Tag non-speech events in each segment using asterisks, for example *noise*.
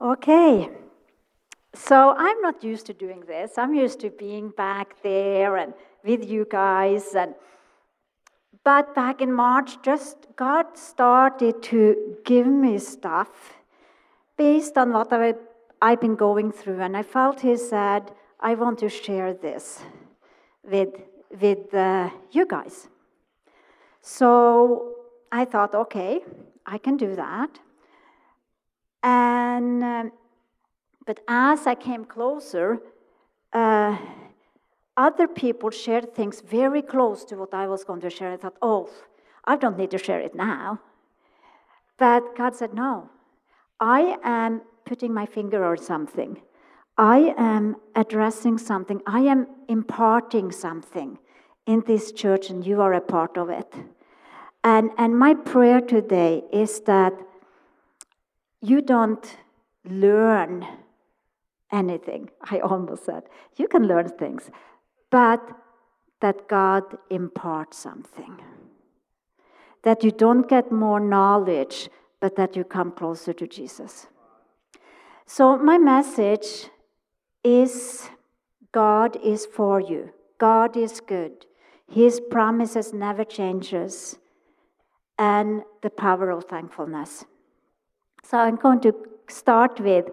Okay. So I'm not used to doing this. I'm used to being back there and with you guys and but back in March just God started to give me stuff based on what I, I've been going through and I felt he said I want to share this with with uh, you guys. So I thought okay, I can do that. And um, but as I came closer, uh, other people shared things very close to what I was going to share. I thought, oh, I don't need to share it now. But God said, no, I am putting my finger on something. I am addressing something. I am imparting something in this church, and you are a part of it. And, and my prayer today is that you don't learn anything. I almost said, you can learn things, but that God imparts something. That you don't get more knowledge, but that you come closer to Jesus. So, my message is God is for you. God is good. His promises never changes and the power of thankfulness. So I'm going to start with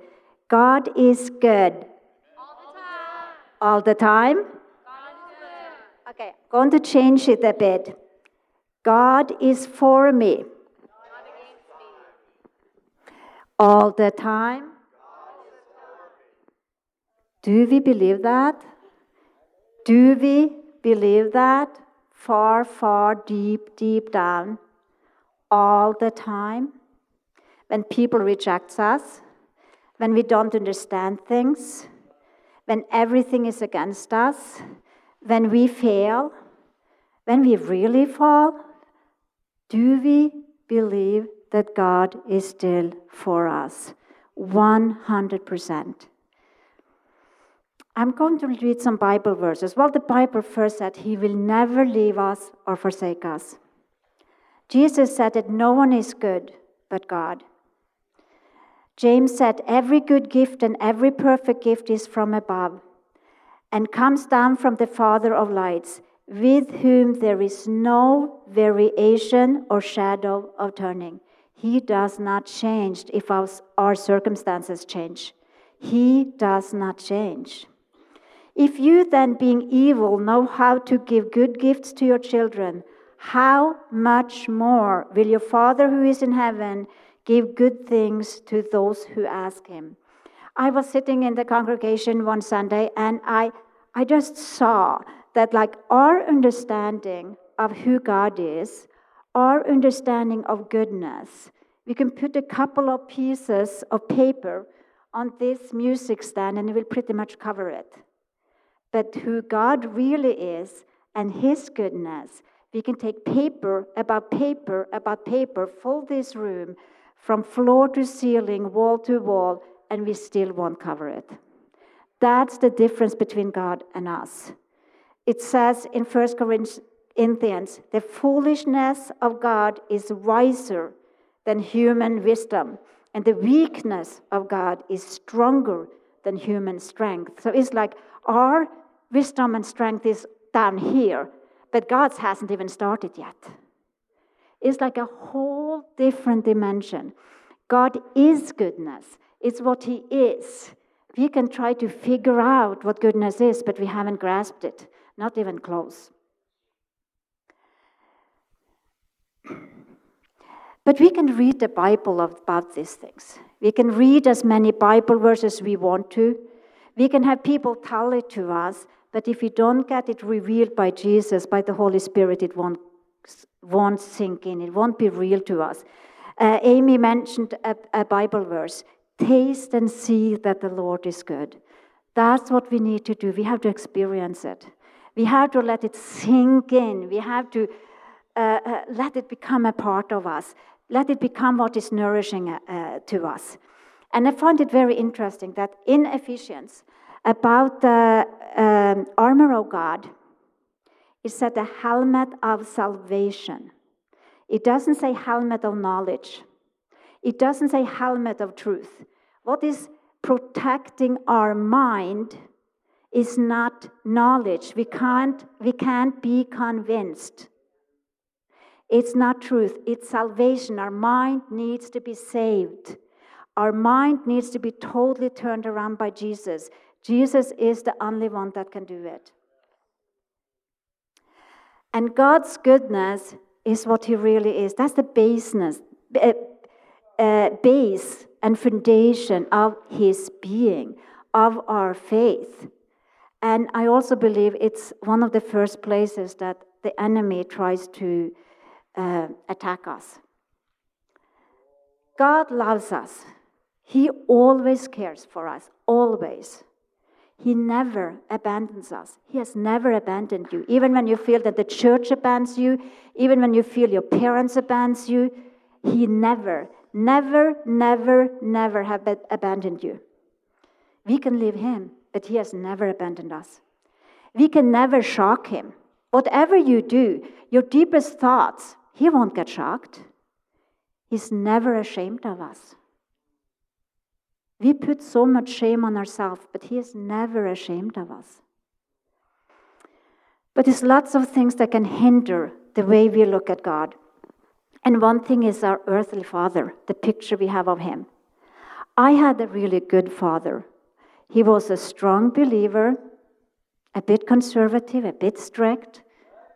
God is good. All the time? Okay, I'm going to change it a bit. God is for me. All the time? Do we believe that? Do we believe that? Far, far, deep, deep down? all the time, when people reject us, when we don't understand things, when everything is against us, when we fail, when we really fall, do we believe that God is still for us? 100%. I'm going to read some Bible verses. Well, the Bible first said, He will never leave us or forsake us. Jesus said that no one is good but God. James said, Every good gift and every perfect gift is from above and comes down from the Father of lights, with whom there is no variation or shadow of turning. He does not change if our, circumstances change. He does not change. If you then, being evil, know how to give good gifts to your children, how much more will your Father who is in heaven give good things to those who ask him? I was sitting in the congregation one Sunday and I, I just saw that, like, our understanding of who God is, our understanding of goodness, we can put a couple of pieces of paper on this music stand and it will pretty much cover it. But who God really is and His goodness we can take paper about paper about paper, fill this room from floor to ceiling, wall to wall, and we still won't cover it. That's the difference between God and us. It says in 1 Corinthians, the foolishness of God is wiser than human wisdom, and the weakness of God is stronger than human strength. So it's like our wisdom and strength is down here, but God's hasn't even started yet. It's like a whole different dimension. God is goodness, it's what He is. We can try to figure out what goodness is, but we haven't grasped it, not even close. But we can read the Bible about these things. We can read as many Bible verses we want to. We can have people tell it to us, but if we don't get it revealed by Jesus, by the Holy Spirit, it won't, won't sink in. It won't be real to us. Uh, Amy mentioned a, a Bible verse taste and see that the Lord is good. That's what we need to do. We have to experience it. We have to let it sink in. We have to uh, uh, let it become a part of us. Let it become what is nourishing uh, to us. And I find it very interesting that in Ephesians, about the um, armor of God, it said the helmet of salvation. It doesn't say helmet of knowledge. It doesn't say helmet of truth. what is protecting our mind is not knowledge. We can't, we can't be convinced. It's not truth, it's salvation. Our mind needs to be saved. Our mind needs to be totally turned around by Jesus. Jesus is the only one that can do it. And God's goodness is what He really is. That's the baseness, uh, uh, base and foundation of His being, of our faith. And I also believe it's one of the first places that the enemy tries to uh, attack us. God loves us. He always cares for us, always. He never abandons us. He has never abandoned you. Even when you feel that the church abandons you, even when you feel your parents abandons you, He never, never, never, never have abandoned you. We can leave Him, but He has never abandoned us. We can never shock Him. Whatever you do, your deepest thoughts, He won't get shocked. He's never ashamed of us. We put so much shame on ourselves, but He is never ashamed of us. But there's lots of things that can hinder the way we look at God. And one thing is our earthly father, the picture we have of him. I had a really good father. He was a strong believer, a bit conservative, a bit strict,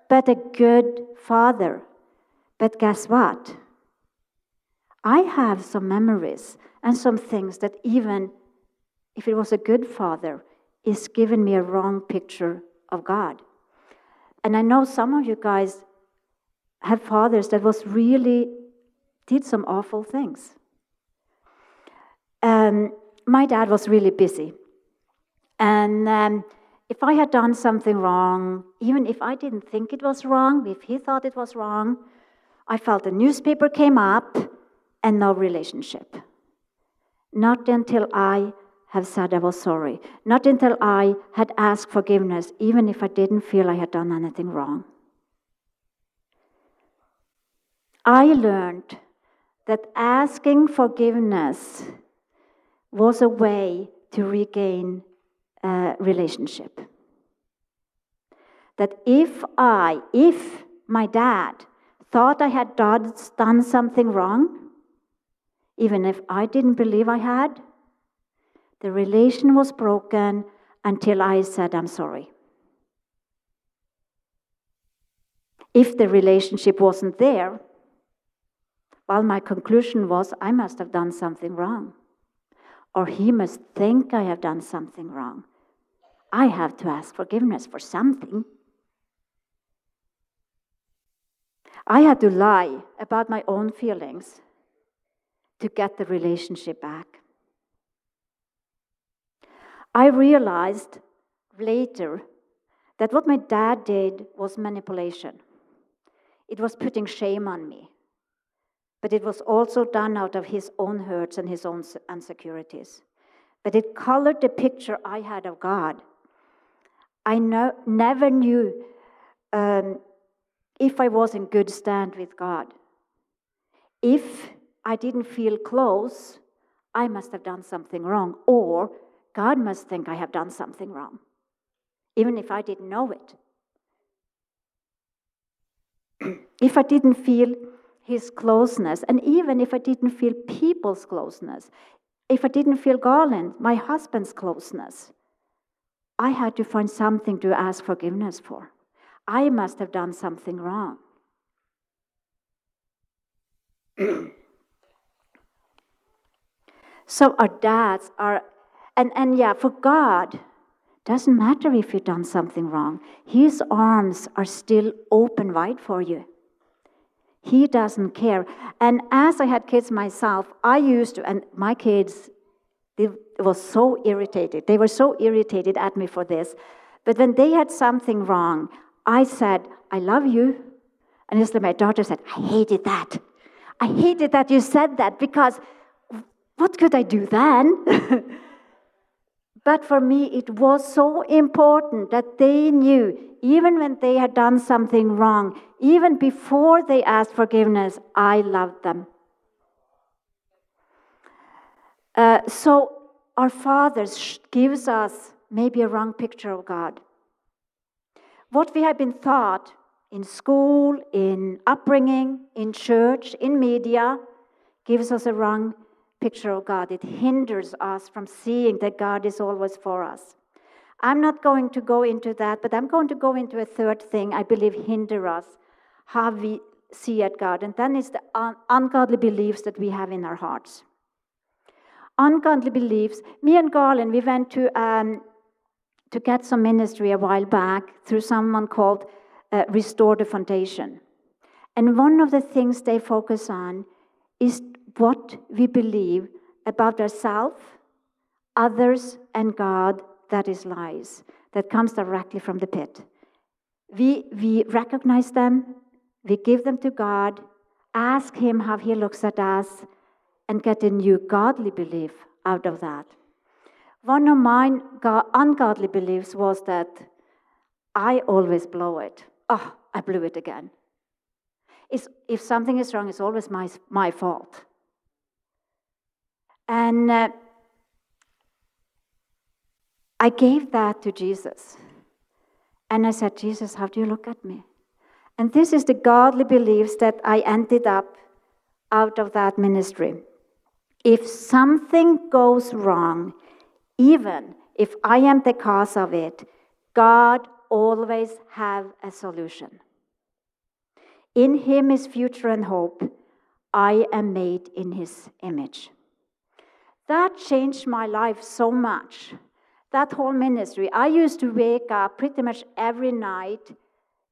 but a good father. But guess what? I have some memories and some things that even if it was a good father, is giving me a wrong picture of God. And I know some of you guys have fathers that was really did some awful things. Um, my dad was really busy, and um, if I had done something wrong, even if I didn't think it was wrong, if he thought it was wrong, I felt the newspaper came up and no relationship. Not until I have said I was sorry. Not until I had asked forgiveness, even if I didn't feel I had done anything wrong. I learned that asking forgiveness was a way to regain a relationship. That if I, if my dad thought I had done something wrong, even if I didn't believe I had. The relation was broken until I said, I'm sorry. If the relationship wasn't there, well, my conclusion was I must have done something wrong. Or he must think I have done something wrong. I have to ask forgiveness for something. I had to lie about my own feelings to get the relationship back. I realized later that what my dad did was manipulation. It was putting shame on me. But it was also done out of his own hurts and his own insecurities. But it colored the picture I had of God. I no, never knew um, if I was in good stand with God. If I didn't feel close, I must have done something wrong. Or God must think I have done something wrong, even if I didn't know it. *clears throat* if I didn't feel His closeness, and even if I didn't feel people's closeness, if I didn't feel Garland, my husband's closeness, I had to find something to ask forgiveness for. I must have done something wrong. *clears throat* So our dads are, and, and yeah, for God, doesn't matter if you've done something wrong. His arms are still open wide for you. He doesn't care. And as I had kids myself, I used to, and my kids, they were so irritated. They were so irritated at me for this. But when they had something wrong, I said, I love you. And like my daughter said, I hated that. I hated that you said that because what could I do then? *laughs* but for me, it was so important that they knew, even when they had done something wrong, even before they asked forgiveness, I loved them. Uh, so our fathers gives us maybe a wrong picture of God. What we have been taught in school, in upbringing, in church, in media, gives us a wrong picture of God. It hinders us from seeing that God is always for us. I'm not going to go into that, but I'm going to go into a third thing I believe hinder us how we see at God, and then it's the un- ungodly beliefs that we have in our hearts. Ungodly beliefs. Me and Garland, we went to um, to get some ministry a while back through someone called uh, Restore the Foundation, and one of the things they focus on is what we believe about ourselves, others, and God. That is lies. That comes directly from the pit. We, we recognize them, we give them to God, ask Him how He looks at us, and get a new godly belief out of that. One of my ungodly beliefs was that I always blow it. Oh, I blew it again. If something is wrong, it's always my, my fault. And uh, I gave that to Jesus. And I said, Jesus, how do you look at me? And this is the godly beliefs that I ended up out of that ministry. If something goes wrong, even if I am the cause of it, God always have a solution. In him is future and hope. I am made in his image. That changed my life so much. That whole ministry. I used to wake up pretty much every night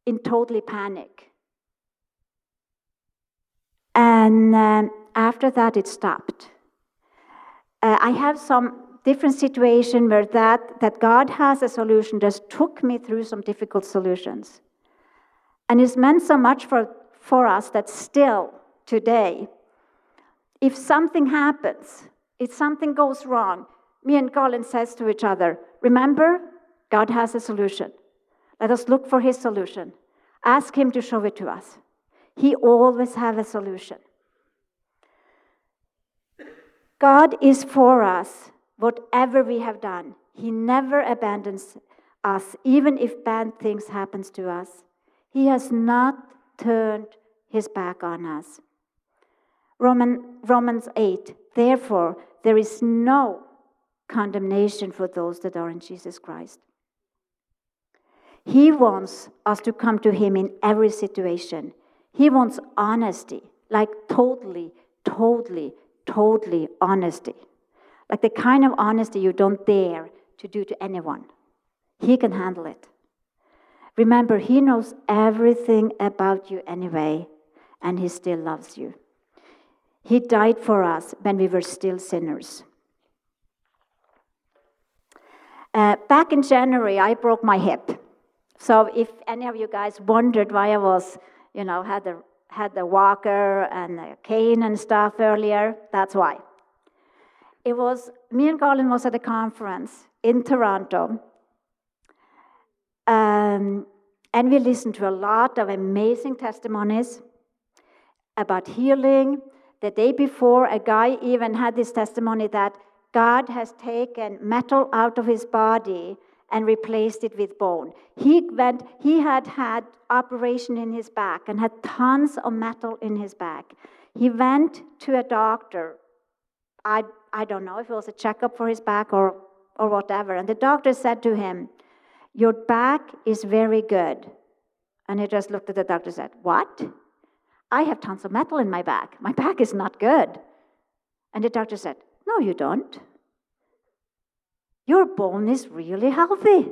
in totally panic. And um, after that, it stopped. Uh, I have some different situation where that, that God has a solution just took me through some difficult solutions. And it's meant so much for, for us that still today, if something happens, if something goes wrong, me and Colin says to each other, remember, God has a solution. Let us look for his solution. Ask him to show it to us. He always have a solution. God is for us, whatever we have done. He never abandons us, even if bad things happens to us. He has not turned his back on us. Roman, Romans 8, therefore, there is no condemnation for those that are in Jesus Christ. He wants us to come to Him in every situation. He wants honesty, like totally, totally, totally honesty. Like the kind of honesty you don't dare to do to anyone. He can handle it. Remember, He knows everything about you anyway, and He still loves you. He died for us when we were still sinners. Uh, back in January, I broke my hip. So if any of you guys wondered why I was, you know, had the had the walker and the cane and stuff earlier, that's why. It was me and Colin was at a conference in Toronto, um, and we listened to a lot of amazing testimonies about healing. The day before, a guy even had this testimony that God has taken metal out of his body and replaced it with bone. He went, he had had operation in his back and had tons of metal in his back. He went to a doctor. I, I don't know if it was a checkup for his back or, or whatever. And the doctor said to him, Your back is very good. And he just looked at the doctor and said, What? I have tons of metal in my back. My back is not good. And the doctor said, No, you don't. Your bone is really healthy.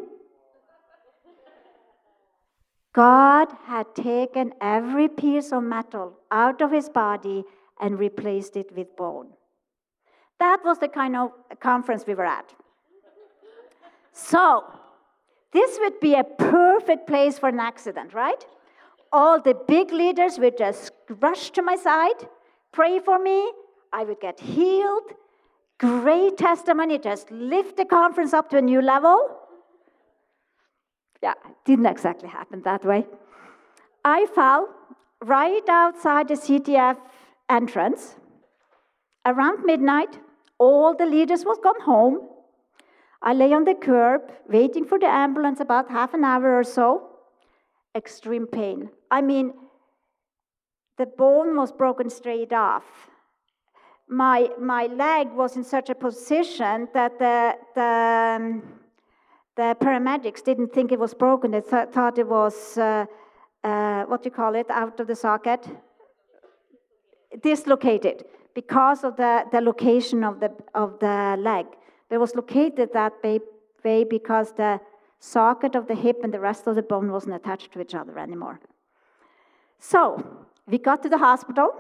God had taken every piece of metal out of his body and replaced it with bone. That was the kind of conference we were at. So, this would be a perfect place for an accident, right? All the big leaders would just rush to my side, pray for me, I would get healed, Great testimony, just lift the conference up to a new level. Yeah, didn't exactly happen that way. I fell right outside the CTF entrance around midnight All the leaders was gone home. I lay on the curb, waiting for the ambulance about half an hour or so. Extreme pain. I mean, the bone was broken straight off. My, my leg was in such a position that the, the, um, the paramedics didn't think it was broken. They th- thought it was, uh, uh, what do you call it, out of the socket? Dislocated because of the, the location of the, of the leg. It was located that way because the socket of the hip and the rest of the bone wasn't attached to each other anymore. So we got to the hospital.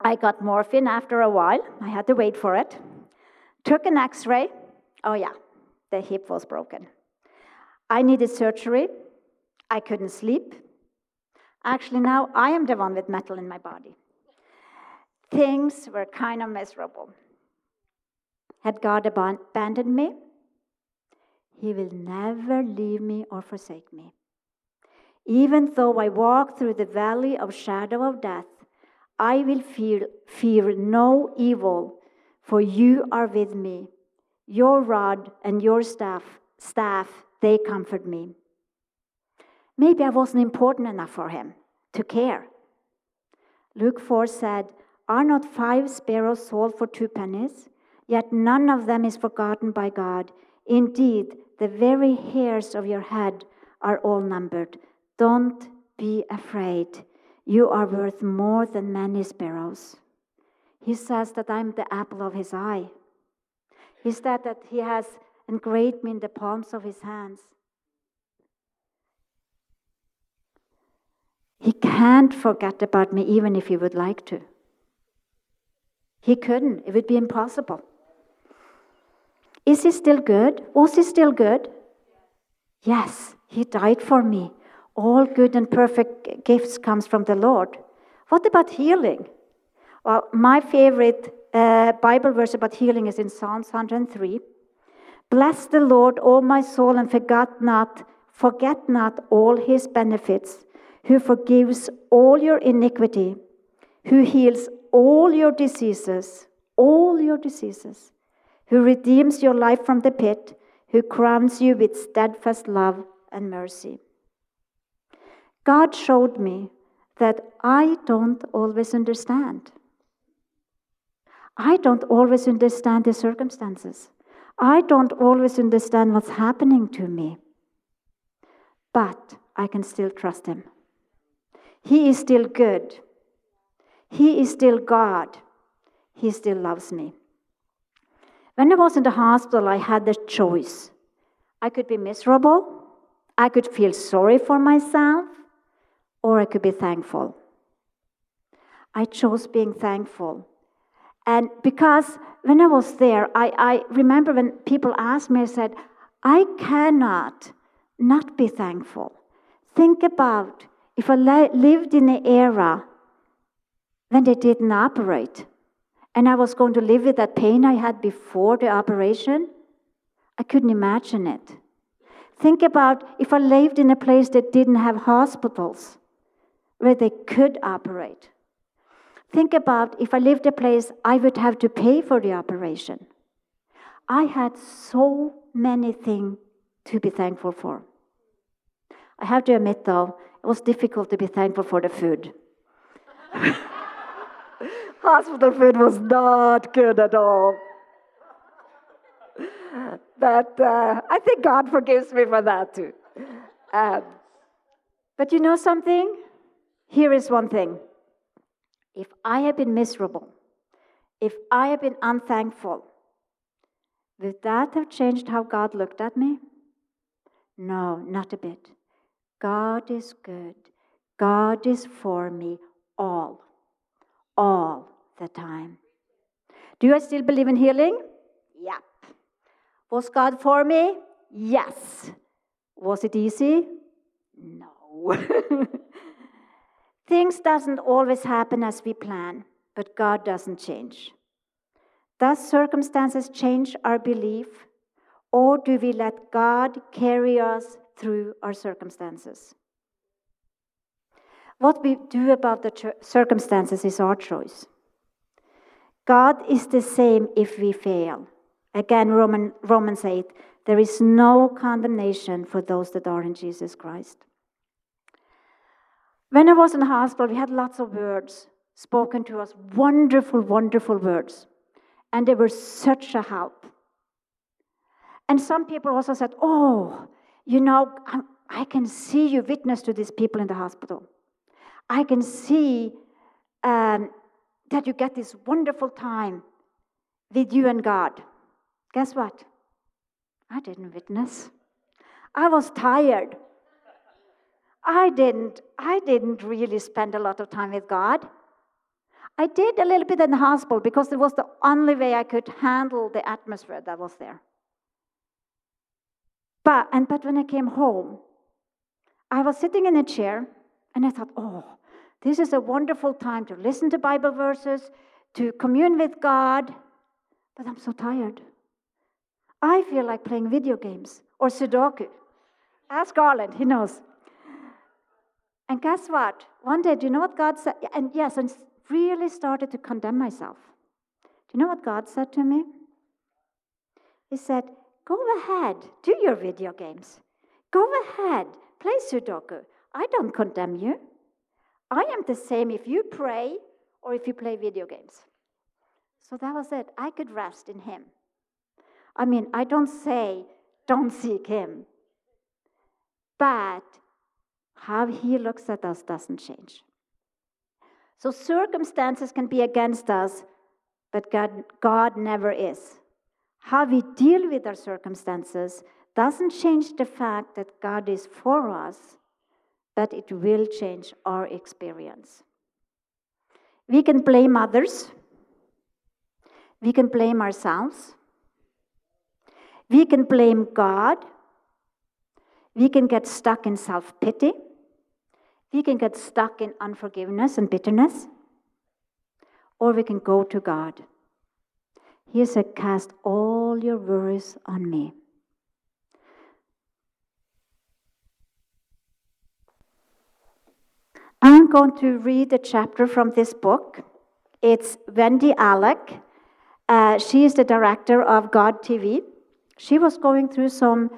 I got morphine after a while. I had to wait for it. Took an x ray. Oh, yeah, the hip was broken. I needed surgery. I couldn't sleep. Actually, now I am the one with metal in my body. Things were kind of miserable. Had God abandoned me? He will never leave me or forsake me. Even though I walk through the valley of shadow of death, I will fear, fear no evil, for you are with me. Your rod and your staff, staff, they comfort me. Maybe I wasn't important enough for him to care. Luke 4 said, Are not five sparrows sold for two pennies? Yet none of them is forgotten by God. Indeed, the very hairs of your head are all numbered. Don't be afraid. You are worth more than many sparrows. He says that I'm the apple of his eye. He said that he has engraved me in the palms of his hands. He can't forget about me even if he would like to. He couldn't, it would be impossible. Is he still good? Was he still good? Yes, he died for me. All good and perfect gifts comes from the Lord. What about healing? Well, my favorite uh, Bible verse about healing is in Psalms 103. Bless the Lord, all my soul, and forget not, forget not all his benefits, who forgives all your iniquity, who heals all your diseases, all your diseases, who redeems your life from the pit, who crowns you with steadfast love and mercy. God showed me that I don't always understand. I don't always understand the circumstances. I don't always understand what's happening to me. But I can still trust Him. He is still good. He is still God. He still loves me. When I was in the hospital, I had the choice. I could be miserable, I could feel sorry for myself, or I could be thankful. I chose being thankful. And because when I was there, I, I remember when people asked me, I said, I cannot not be thankful. Think about if I lived in an era when they didn't operate and I was going to live with that pain I had before the operation, I couldn't imagine it. Think about if I lived in a place that didn't have hospitals where they could operate. Think about if I lived a place I would have to pay for the operation. I had so many things to be thankful for. I have to admit, though, it was difficult to be thankful for the food. *laughs* Hospital food was not good at all. But uh, I think God forgives me for that too. Um, but you know something? Here is one thing. If I have been miserable, if I have been unthankful, would that have changed how God looked at me? No, not a bit. God is good. God is for me all, all the time. Do I still believe in healing? Yep. Was God for me? Yes. Was it easy? No. *laughs* Things doesn't always happen as we plan, but God doesn't change. Does circumstances change our belief, or do we let God carry us through our circumstances? What we do about the circumstances is our choice. God is the same if we fail. Again, Roman, Romans 8 there is no condemnation for those that are in Jesus Christ. When I was in the hospital, we had lots of words spoken to us, wonderful, wonderful words. And they were such a help. And some people also said, Oh, you know, I can see you witness to these people in the hospital. I can see um, that you get this wonderful time with you and God. Guess what? I didn't witness. I was tired. I didn't I didn't really spend a lot of time with God. I did a little bit in the hospital because it was the only way I could handle the atmosphere that was there. But and but when I came home, I was sitting in a chair and I thought, oh, this is a wonderful time to listen to Bible verses, to commune with God, but I'm so tired. I feel like playing video games or Sudoku. Ask Garland, he knows. And guess what? One day, do you know what God said? And yes, I really started to condemn myself. Do you know what God said to me? He said, Go ahead, do your video games. Go ahead, play Sudoku. I don't condemn you. I am the same if you pray or if you play video games. So that was it. I could rest in Him. I mean, I don't say, don't seek Him. But how He looks at us doesn't change. So circumstances can be against us, but God, God never is. How we deal with our circumstances doesn't change the fact that God is for us, but it will change our experience. We can blame others, we can blame ourselves, we can blame God. We can get stuck in self pity. We can get stuck in unforgiveness and bitterness. Or we can go to God. He said, Cast all your worries on me. I'm going to read a chapter from this book. It's Wendy Alec. Uh, she is the director of God TV. She was going through some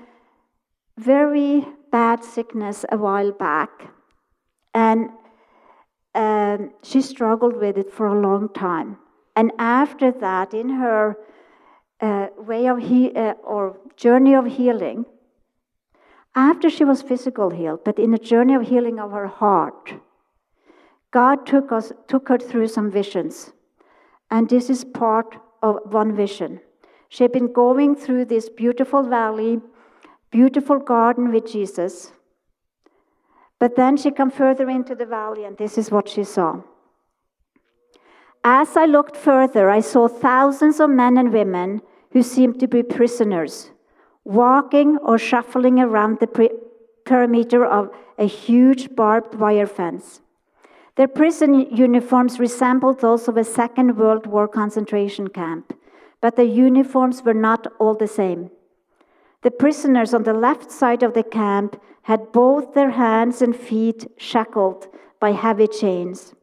very bad sickness a while back, and um, she struggled with it for a long time. And after that, in her uh, way of he- uh, or journey of healing, after she was physical healed, but in a journey of healing of her heart, God took us took her through some visions, and this is part of one vision. She had been going through this beautiful valley, beautiful garden with Jesus. But then she came further into the valley, and this is what she saw. As I looked further, I saw thousands of men and women who seemed to be prisoners, walking or shuffling around the perimeter of a huge barbed wire fence. Their prison uniforms resembled those of a Second World War concentration camp but the uniforms were not all the same. The prisoners on the left side of the camp had both their hands and feet shackled by heavy chains.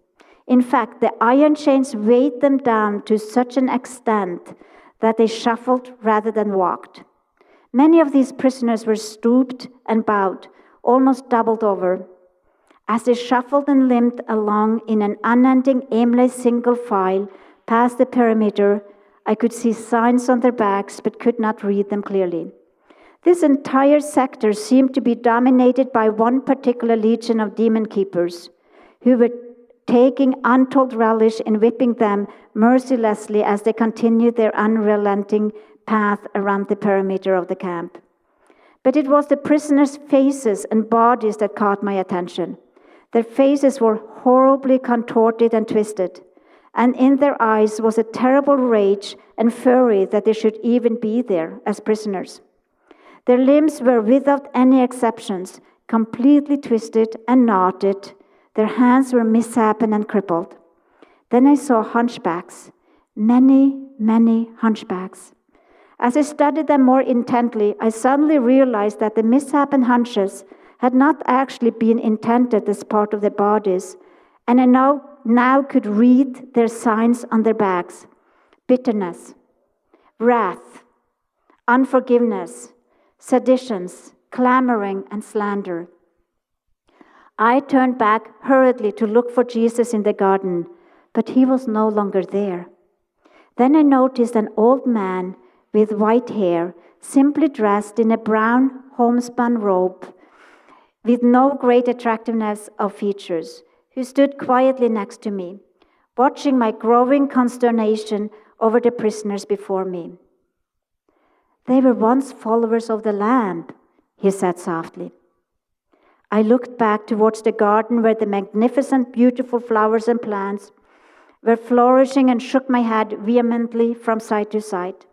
In fact, the iron chains weighed them down to such an extent that they shuffled rather than walked. Many of these prisoners were stooped and bowed, almost doubled over. As they shuffled and limped along in an unending, aimless single file past the perimeter, I could see signs on their backs, but could not read them clearly. This entire sector seemed to be dominated by one particular legion of demon keepers who were taking untold relish in whipping them mercilessly as they continued their unrelenting path around the perimeter of the camp. But it was the prisoners' faces and bodies that caught my attention. Their faces were horribly contorted and twisted and in their eyes was a terrible rage and fury that they should even be there as prisoners. Their limbs were, without any exceptions, completely twisted and knotted. Their hands were misshapen and crippled. Then I saw hunchbacks, many, many hunchbacks. As I studied them more intently, I suddenly realized that the misshapen hunches had not actually been intended as part of their bodies, and I now now could read their signs on their backs. bitterness, wrath, unforgiveness, seditions, clamoring, and slander. I turned back hurriedly to look for Jesus in the garden, but he was no longer there. Then I noticed an old man with white hair, simply dressed in a brown homespun robe with no great attractiveness of features, who stood quietly next to me, watching my growing consternation over the prisoners before me. They were once followers of the Lamb, he said softly. I looked back towards the garden where the magnificent, beautiful flowers and plants were flourishing and shook my head vehemently from side to side.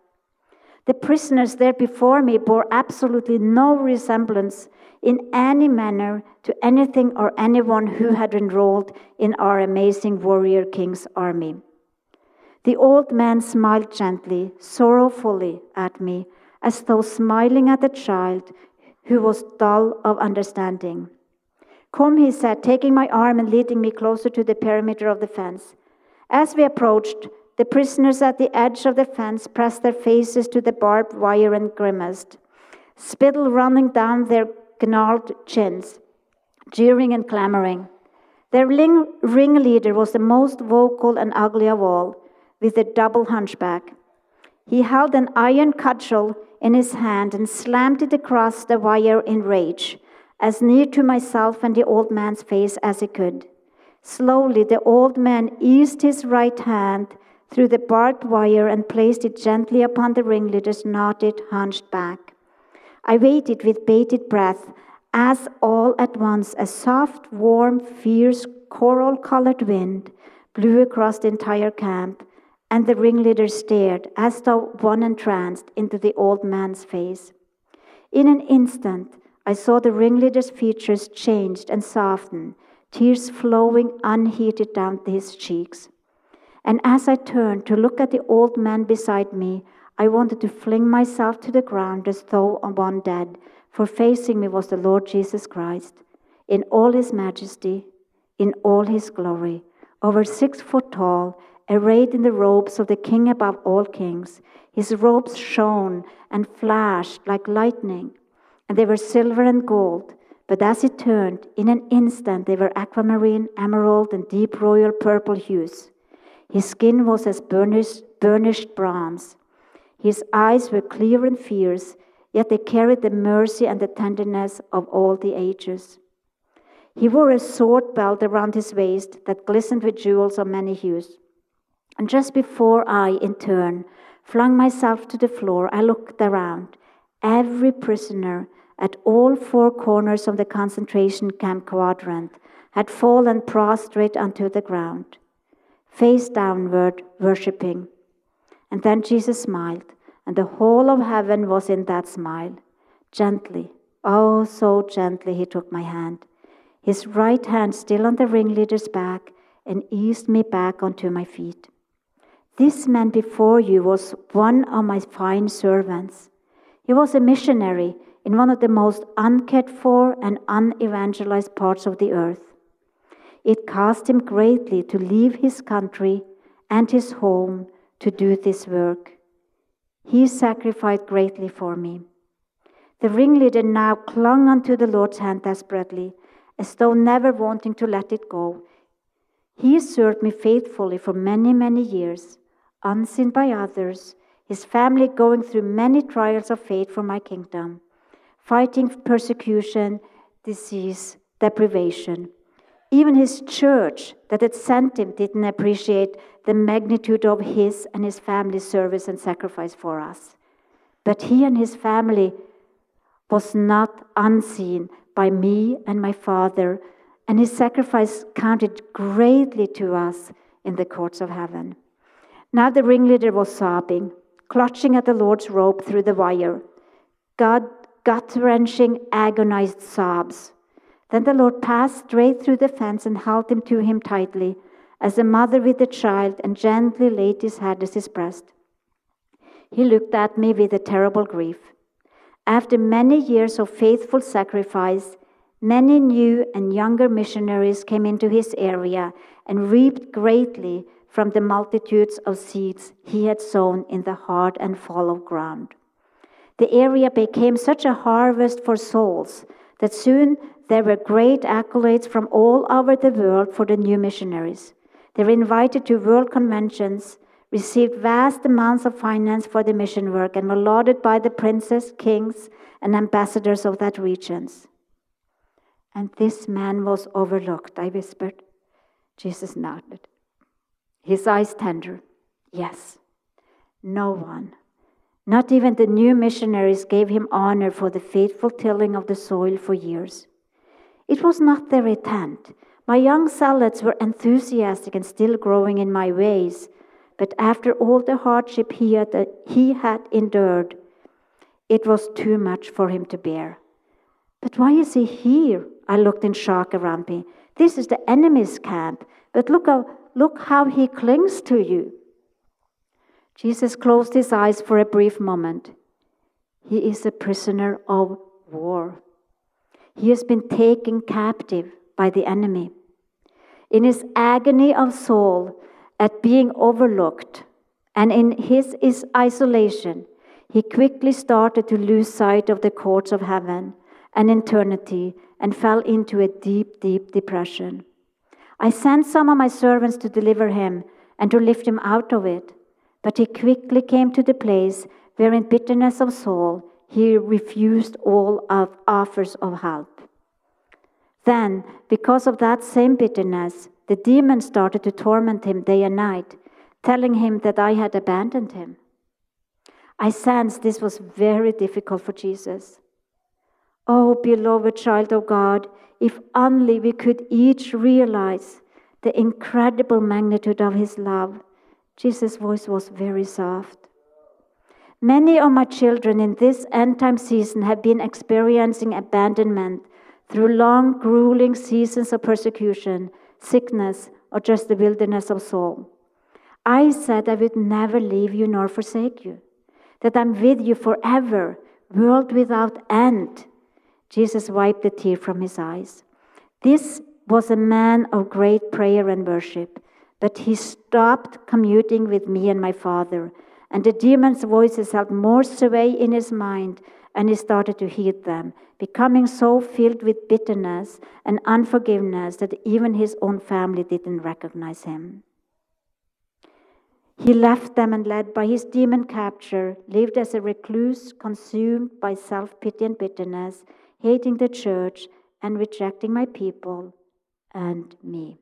The prisoners there before me bore absolutely no resemblance in any manner to anything or anyone who had enrolled in our amazing warrior king's army. The old man smiled gently, sorrowfully at me, as though smiling at a child who was dull of understanding. Come, he said, taking my arm and leading me closer to the perimeter of the fence. As we approached, the prisoners at the edge of the fence pressed their faces to the barbed wire and grimaced, spittle running down their gnarled chins, jeering and clamoring. Their ringleader was the most vocal and ugly of all, with a double hunchback. He held an iron cudgel in his hand and slammed it across the wire in rage, as near to myself and the old man's face as he could. Slowly, the old man eased his right hand through the barbed wire and placed it gently upon the ringleader's knotted, hunched back. I waited with bated breath as all at once a soft, warm, fierce, coral colored wind blew across the entire camp, and the ringleader stared as though one entranced into the old man's face. In an instant, I saw the ringleader's features changed and soften tears flowing unheeded down his cheeks. And as I turned to look at the old man beside me, I wanted to fling myself to the ground as though one dead, for facing me was the Lord Jesus Christ, in all his majesty, in all his glory, over six foot tall, arrayed in the robes of the king above all kings. His robes shone and flashed like lightning, and they were silver and gold. But as it turned, in an instant they were aquamarine, emerald, and deep royal purple hues. His skin was as burnished, burnished bronze. His eyes were clear and fierce, yet they carried the mercy and the tenderness of all the ages. He wore a sword belt around his waist that glistened with jewels of many hues. And just before I, in turn, flung myself to the floor, I looked around. Every prisoner at all four corners of the concentration camp quadrant had fallen prostrate unto the ground, face downward, worshipping. And then Jesus smiled, and the whole of heaven was in that smile. Gently, oh, so gently, he took my hand, his right hand still on the ringleader's back, and eased me back onto my feet. This man before you was one of my fine servants. He was a missionary in one of the most uncared for and unevangelized parts of the earth. It cost him greatly to leave his country and his home to do this work. He sacrificed greatly for me. The ringleader now clung unto the Lord's hand desperately, as though never wanting to let it go. He served me faithfully for many, many years, unseen by others, his family going through many trials of faith for my kingdom fighting persecution, disease, deprivation. Even his church that had sent him didn't appreciate the magnitude of his and his family's service and sacrifice for us. But he and his family was not unseen by me and my father, and his sacrifice counted greatly to us in the courts of heaven. Now the ringleader was sobbing, clutching at the Lord's rope through the wire. God gut wrenching, agonized sobs. Then the Lord passed straight through the fence and held him to him tightly, as a mother with a child, and gently laid his head at his breast. He looked at me with a terrible grief. After many years of faithful sacrifice, many new and younger missionaries came into his area and reaped greatly from the multitudes of seeds he had sown in the hard and fallow ground. The area became such a harvest for souls that soon there were great accolades from all over the world for the new missionaries. They were invited to world conventions, received vast amounts of finance for the mission work, and were lauded by the princes, kings, and ambassadors of that regions. And this man was overlooked, I whispered. Jesus nodded. His eyes tender. Yes. No one, not even the new missionaries, gave him honor for the faithful tilling of the soil for years. It was not their intent. My young zealots were enthusiastic and still growing in my ways, but after all the hardship he had, uh, he had endured, it was too much for him to bear. But why is he here? I looked in shock around me. This is the enemy's camp, but look how, look how he clings to you. Jesus closed his eyes for a brief moment. He is a prisoner of war. He has been taken captive by the enemy. In his agony of soul at being overlooked and in his, his isolation, he quickly started to lose sight of the courts of heaven and eternity and fell into a deep, deep depression. I sent some of my servants to deliver him and to lift him out of it, but he quickly came to the place where, in bitterness of soul, he refused all of offers of help. Then, because of that same bitterness, the demon started to torment him day and night, telling him that I had abandoned him. I sensed this was very difficult for Jesus. Oh, beloved child of God, if only we could each realize the incredible magnitude of his love. Jesus' voice was very soft. Many of my children in this end time season have been experiencing abandonment through long, grueling seasons of persecution, sickness, or just the wilderness of soul. I said I would never leave you nor forsake you that I'm with you forever, world without end. Jesus wiped the tear from his eyes. This was a man of great prayer and worship, but he stopped commuting with me and my Father, and the demon's voices held more sway in his mind, and he started to heed them, becoming so filled with bitterness and unforgiveness that even his own family didn't recognize him. He left them and, led by his demon capture, lived as a recluse, consumed by self pity and bitterness, hating the church and rejecting my people and me.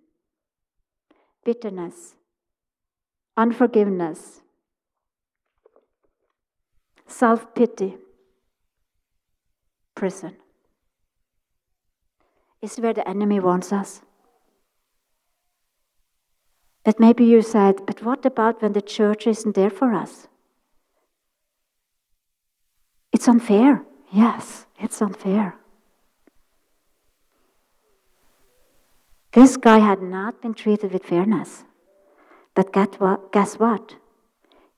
Bitterness, unforgiveness, self pity, prison is where the enemy wants us. But maybe you said, but what about when the church isn't there for us? It's unfair. Yes, it's unfair. This guy had not been treated with fairness. But guess what?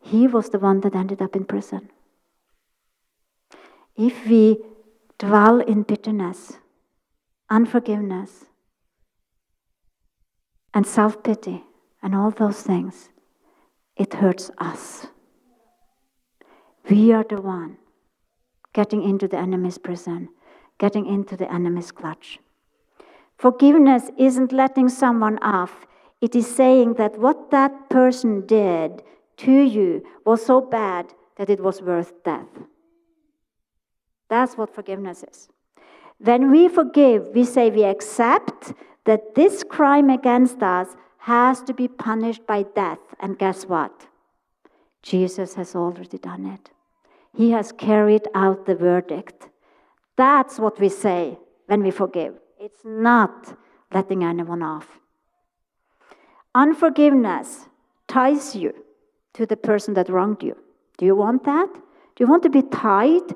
He was the one that ended up in prison. If we dwell in bitterness, unforgiveness, and self pity, and all those things, it hurts us. We are the one getting into the enemy's prison, getting into the enemy's clutch. Forgiveness isn't letting someone off, it is saying that what that person did to you was so bad that it was worth death. That's what forgiveness is. When we forgive, we say we accept that this crime against us has to be punished by death. And guess what? Jesus has already done it. He has carried out the verdict. That's what we say when we forgive. It's not letting anyone off. Unforgiveness ties you to the person that wronged you. Do you want that? Do you want to be tied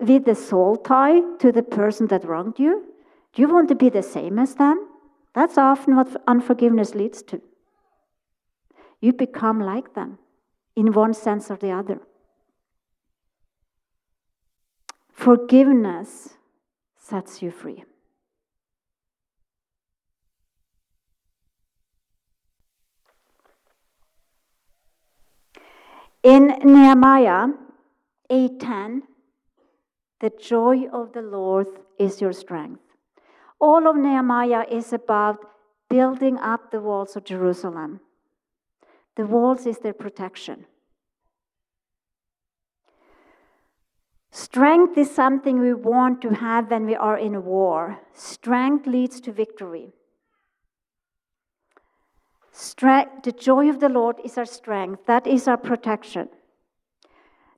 with the soul tie to the person that wronged you? Do you want to be the same as them? That's often what unforgiveness leads to. You become like them in one sense or the other. Forgiveness sets you free. In Nehemiah 8:10, the joy of the Lord is your strength. All of Nehemiah is about building up the walls of Jerusalem. The walls is their protection. Strength is something we want to have when we are in war. Strength leads to victory. Strength, the joy of the Lord is our strength, that is our protection.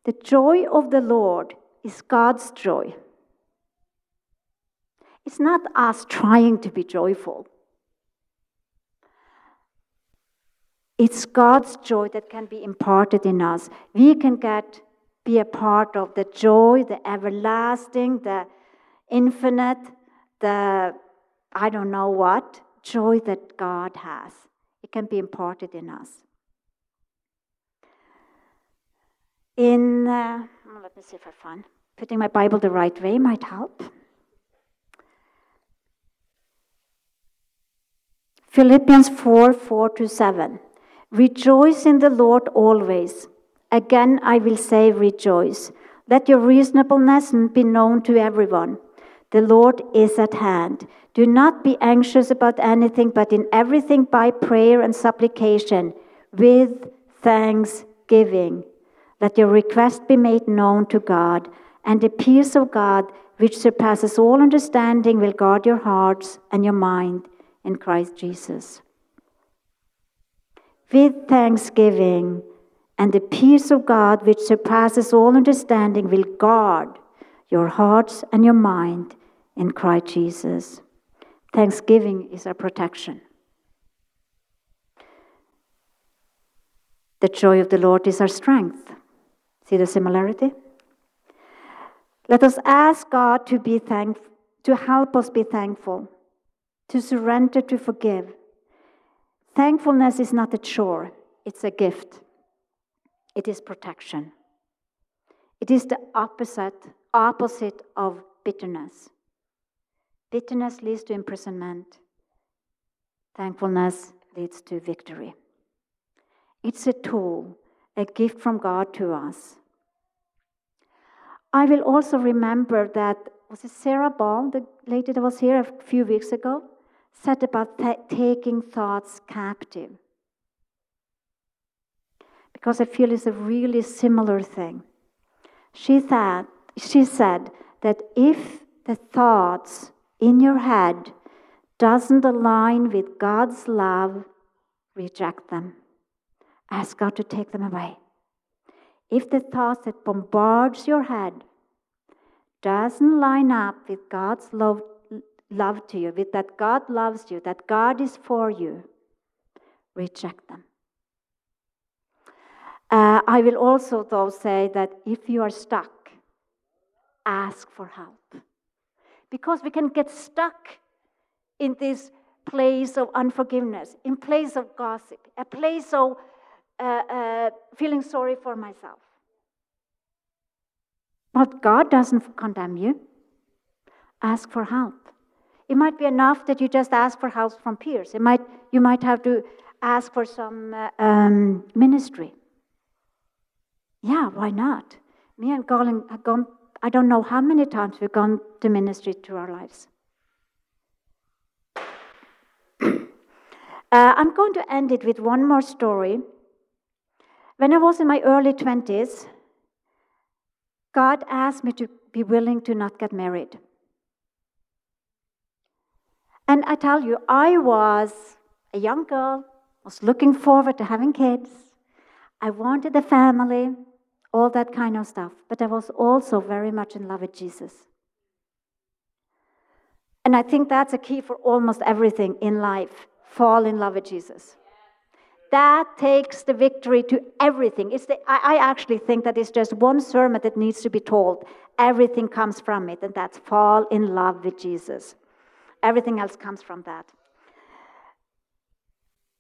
The joy of the Lord is God's joy. It's not us trying to be joyful. It's God's joy that can be imparted in us. We can get be a part of the joy, the everlasting, the infinite, the I don't know what joy that God has. It can be imparted in us. In uh, let me see if I find putting my Bible the right way might help. Philippians 4 4 to 7. Rejoice in the Lord always. Again, I will say, rejoice. Let your reasonableness be known to everyone. The Lord is at hand. Do not be anxious about anything, but in everything by prayer and supplication, with thanksgiving. Let your request be made known to God, and the peace of God, which surpasses all understanding, will guard your hearts and your mind in Christ Jesus. With thanksgiving, and the peace of God, which surpasses all understanding, will guard your hearts and your mind in Christ Jesus. Thanksgiving is our protection. The joy of the Lord is our strength. See the similarity? Let us ask God to be thankful, to help us be thankful to surrender to forgive. Thankfulness is not a chore, it's a gift. It is protection. It is the opposite, opposite of bitterness. Bitterness leads to imprisonment. Thankfulness leads to victory. It's a tool, a gift from God to us. I will also remember that was it Sarah Ball, the lady that was here a few weeks ago? said about taking thoughts captive. Because I feel it's a really similar thing. She, thought, she said that if the thoughts in your head doesn't align with God's love, reject them. Ask God to take them away. If the thoughts that bombards your head doesn't line up with God's love love to you, with that God loves you, that God is for you, reject them. Uh, I will also, though, say that if you are stuck, ask for help. Because we can get stuck in this place of unforgiveness, in place of gossip, a place of uh, uh, feeling sorry for myself. But God doesn't condemn you. Ask for help. It might be enough that you just ask for help from peers. It might, you might have to ask for some uh, um, ministry. Yeah, why not? Me and Colin have gone, I don't know how many times we've gone to ministry through our lives. *clears throat* uh, I'm going to end it with one more story. When I was in my early 20s, God asked me to be willing to not get married. And I tell you, I was a young girl, was looking forward to having kids. I wanted a family, all that kind of stuff. But I was also very much in love with Jesus. And I think that's a key for almost everything in life fall in love with Jesus. That takes the victory to everything. It's the, I, I actually think that it's just one sermon that needs to be told. Everything comes from it, and that's fall in love with Jesus. Everything else comes from that.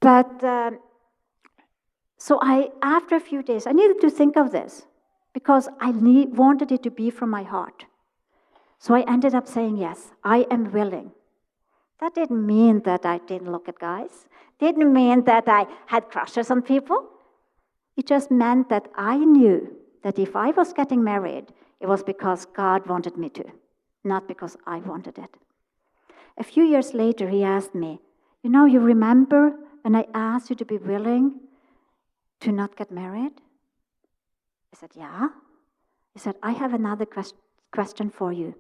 But uh, so I, after a few days, I needed to think of this because I need, wanted it to be from my heart. So I ended up saying, Yes, I am willing. That didn't mean that I didn't look at guys, didn't mean that I had crushes on people. It just meant that I knew that if I was getting married, it was because God wanted me to, not because I wanted it. A few years later, he asked me, You know, you remember when I asked you to be willing to not get married? I said, Yeah. He said, I have another quest- question for you.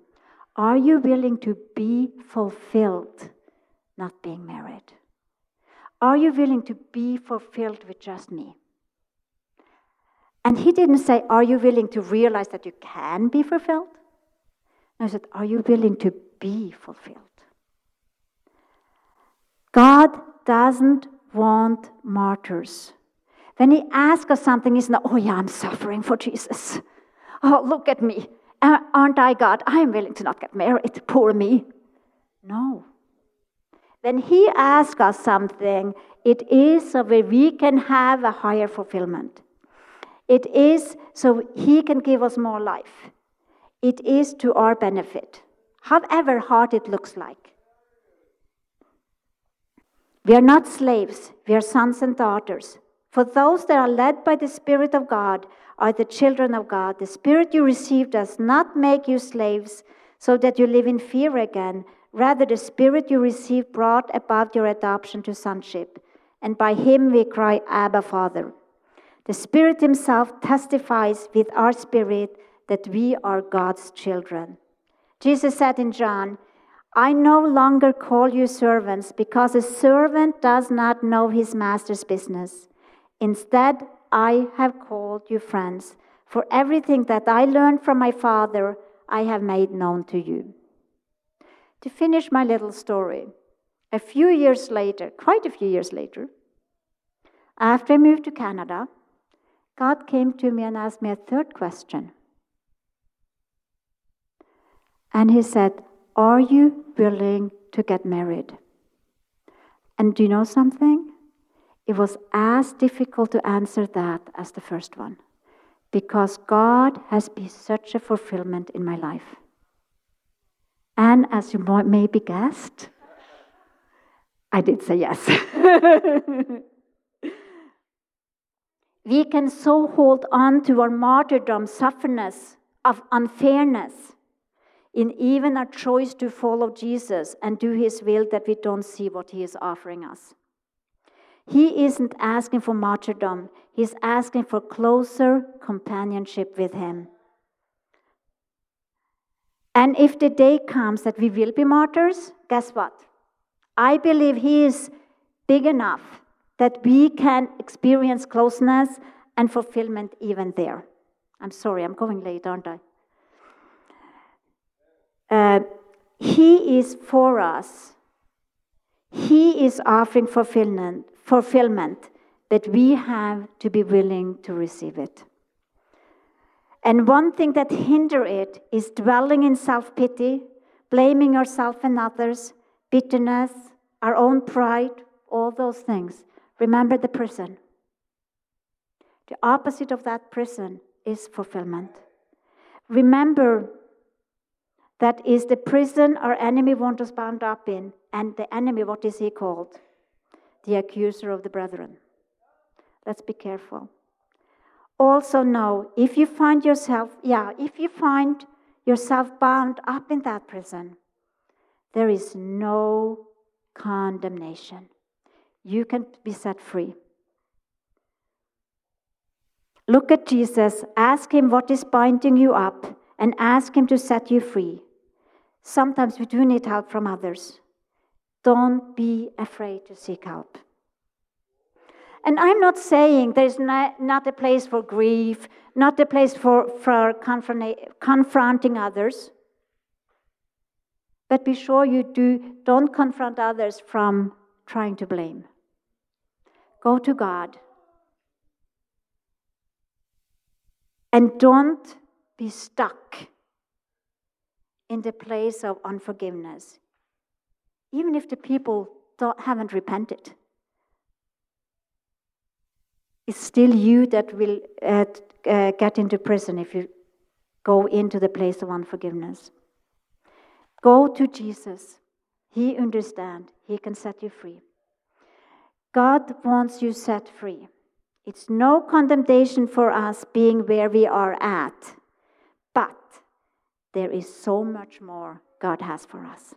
Are you willing to be fulfilled not being married? Are you willing to be fulfilled with just me? And he didn't say, Are you willing to realize that you can be fulfilled? No, he said, Are you willing to be fulfilled? God doesn't want martyrs. When he asks us something, he's not, Oh, yeah, I'm suffering for Jesus. Oh, look at me. Aren't I God? I am willing to not get married. Poor me. No. When He asks us something, it is so that we can have a higher fulfillment. It is so He can give us more life. It is to our benefit, however hard it looks like. We are not slaves, we are sons and daughters. For those that are led by the Spirit of God are the children of God. The Spirit you received does not make you slaves so that you live in fear again. Rather, the Spirit you received brought about your adoption to sonship. And by Him we cry, Abba, Father. The Spirit Himself testifies with our spirit that we are God's children. Jesus said in John, I no longer call you servants because a servant does not know his master's business. Instead, I have called you friends, for everything that I learned from my Father, I have made known to you. To finish my little story, a few years later, quite a few years later, after I moved to Canada, God came to me and asked me a third question. And He said, Are you willing to get married? And do you know something? It was as difficult to answer that as the first one because God has been such a fulfillment in my life. And as you maybe guessed, I did say yes. *laughs* we can so hold on to our martyrdom, sufferness, of unfairness, in even our choice to follow Jesus and do his will that we don't see what he is offering us. He isn't asking for martyrdom, he's asking for closer companionship with him. And if the day comes that we will be martyrs, guess what? I believe he is big enough that we can experience closeness and fulfillment even there. I'm sorry, I'm going late, aren't I? Uh, he is for us. He is offering fulfillment, fulfillment, but we have to be willing to receive it. And one thing that hinder it is dwelling in self-pity, blaming yourself and others, bitterness, our own pride, all those things. Remember the prison. The opposite of that prison is fulfillment. Remember that is the prison our enemy wants us bound up in. And the enemy, what is he called? The accuser of the brethren. Let's be careful. Also, know if you find yourself, yeah, if you find yourself bound up in that prison, there is no condemnation. You can be set free. Look at Jesus, ask him what is binding you up, and ask him to set you free. Sometimes we do need help from others. Don't be afraid to seek help. And I'm not saying there's not, a place for grief, not a place for, for confronting others. But be sure you do, don't confront others from trying to blame. Go to God. And don't be stuck in the place of unforgiveness, even if the people haven't repented. It's still you that will uh, uh, get into prison if you go into the place of unforgiveness. Go to Jesus. He understands. He can set you free. God wants you set free. It's no condemnation for us being where we are at, but there is so much more God has for us.